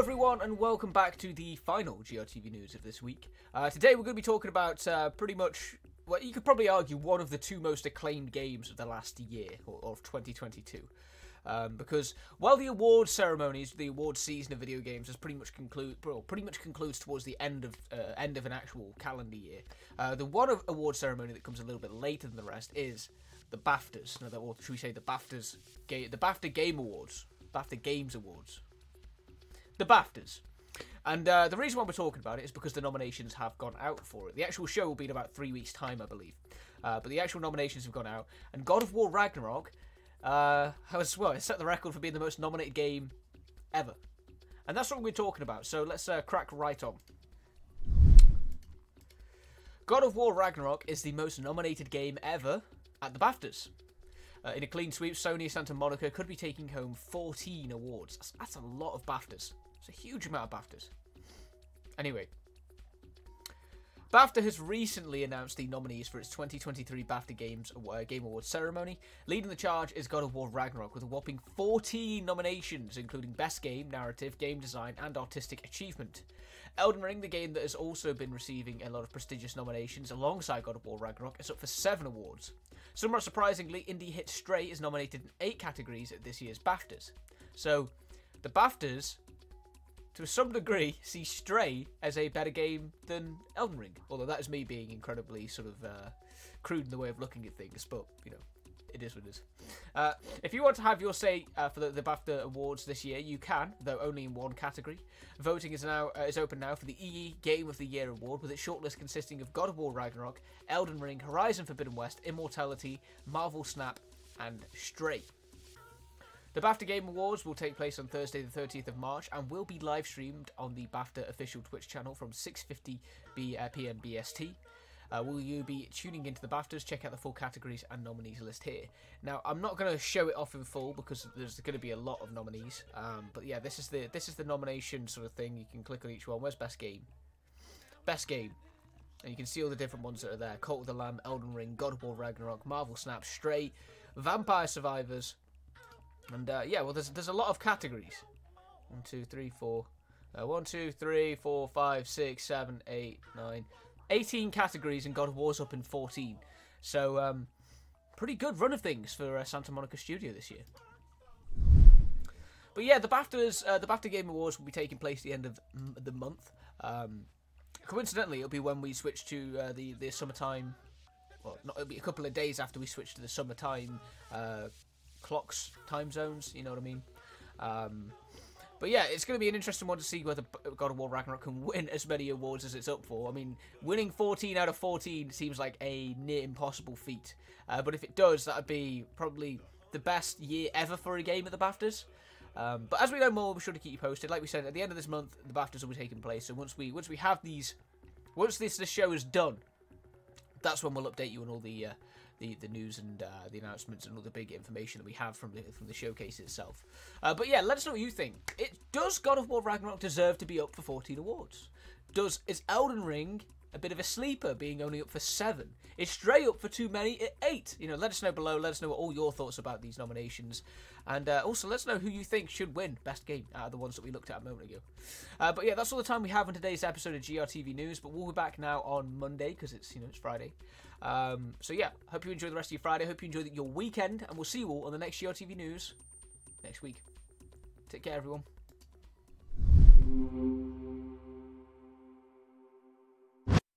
everyone, and welcome back to the final GRTV news of this week. Uh, today, we're going to be talking about uh, pretty much, well, you could probably argue one of the two most acclaimed games of the last year, or of 2022. Um, because while the award ceremonies, the award season of video games, has pretty much conclude, well, pretty much concludes towards the end of uh, end of an actual calendar year, uh, the one award ceremony that comes a little bit later than the rest is the BAFTAs. No, or should we say the BAFTAs? Ga- the BAFTA Game Awards, BAFTA Games Awards the BAFTAs. And uh, the reason why we're talking about it is because the nominations have gone out for it. The actual show will be in about three weeks' time, I believe. Uh, but the actual nominations have gone out, and God of War Ragnarok uh, has well, it set the record for being the most nominated game ever. And that's what we're talking about. So let's uh, crack right on. God of War Ragnarok is the most nominated game ever at the BAFTAs. Uh, in a clean sweep, Sony Santa Monica could be taking home 14 awards. That's, that's a lot of BAFTAs. It's a huge amount of BAFTAs. Anyway, BAFTA has recently announced the nominees for its 2023 BAFTA Games uh, Game Awards ceremony. Leading the charge is God of War Ragnarok with a whopping 14 nominations, including Best Game, Narrative, Game Design, and Artistic Achievement. Elden Ring, the game that has also been receiving a lot of prestigious nominations alongside God of War Ragnarok, is up for seven awards. Somewhat surprisingly, indie hit Stray is nominated in eight categories at this year's BAFTAs. So, the BAFTAs to some degree, see Stray as a better game than Elden Ring. Although that is me being incredibly sort of uh, crude in the way of looking at things, but you know, it is what it is. Uh, if you want to have your say uh, for the, the, BAFTA awards this year, you can, though only in one category. Voting is now uh, is open now for the EE Game of the Year award, with its shortlist consisting of God of War Ragnarok, Elden Ring, Horizon Forbidden West, Immortality, Marvel Snap, and Stray. The BAFTA Game Awards will take place on Thursday, the 30th of March, and will be live streamed on the BAFTA official Twitch channel from 6:50 b- uh, p.m. BST. Uh, will you be tuning into the BAFTAs? Check out the full categories and nominees list here. Now, I'm not going to show it off in full because there's going to be a lot of nominees. Um, but yeah, this is the this is the nomination sort of thing. You can click on each one. Where's best game? Best game. And you can see all the different ones that are there: Cult of the Lamb, Elden Ring, God of War Ragnarok, Marvel Snap, Stray, Vampire Survivors, and uh, yeah, well, there's there's a lot of categories. One, two, three, four. Uh, one, two, three, four, five, six, seven, eight, nine, 18 categories, and God of War's up in 14. So, um, pretty good run of things for uh, Santa Monica Studio this year. But yeah, the BAFTAs, uh, the BAFTA Game Awards will be taking place at the end of the month. Um, coincidentally, it'll be when we switch to uh, the the summertime. Well, not, it'll be a couple of days after we switch to the summertime uh, clocks, time zones. You know what I mean? Um, but yeah, it's going to be an interesting one to see whether God of War Ragnarok can win as many awards as it's up for. I mean, winning 14 out of 14 seems like a near impossible feat. Uh, but if it does, that would be probably the best year ever for a game at the BAFTAs. Um, but as we know more, we're sure to keep you posted. Like we said, at the end of this month, the BAFTAs will be taking place. So once we once we have these, once this this show is done, that's when we'll update you on all the uh, the, the news and uh, the announcements and all the big information that we have from the from the showcase itself. Uh, but yeah, let us know what you think. It does God of War Ragnarok deserve to be up for 14 awards? Does is Elden Ring a bit of a sleeper, being only up for seven. It's Stray up for too many at eight? You know, let us know below. Let us know all your thoughts about these nominations, and uh, also let us know who you think should win best game out of the ones that we looked at a moment ago. Uh, but yeah, that's all the time we have on today's episode of GRTV News. But we'll be back now on Monday because it's you know it's Friday. Um, so yeah, hope you enjoy the rest of your Friday. Hope you enjoy your weekend, and we'll see you all on the next GRTV News next week. Take care, everyone.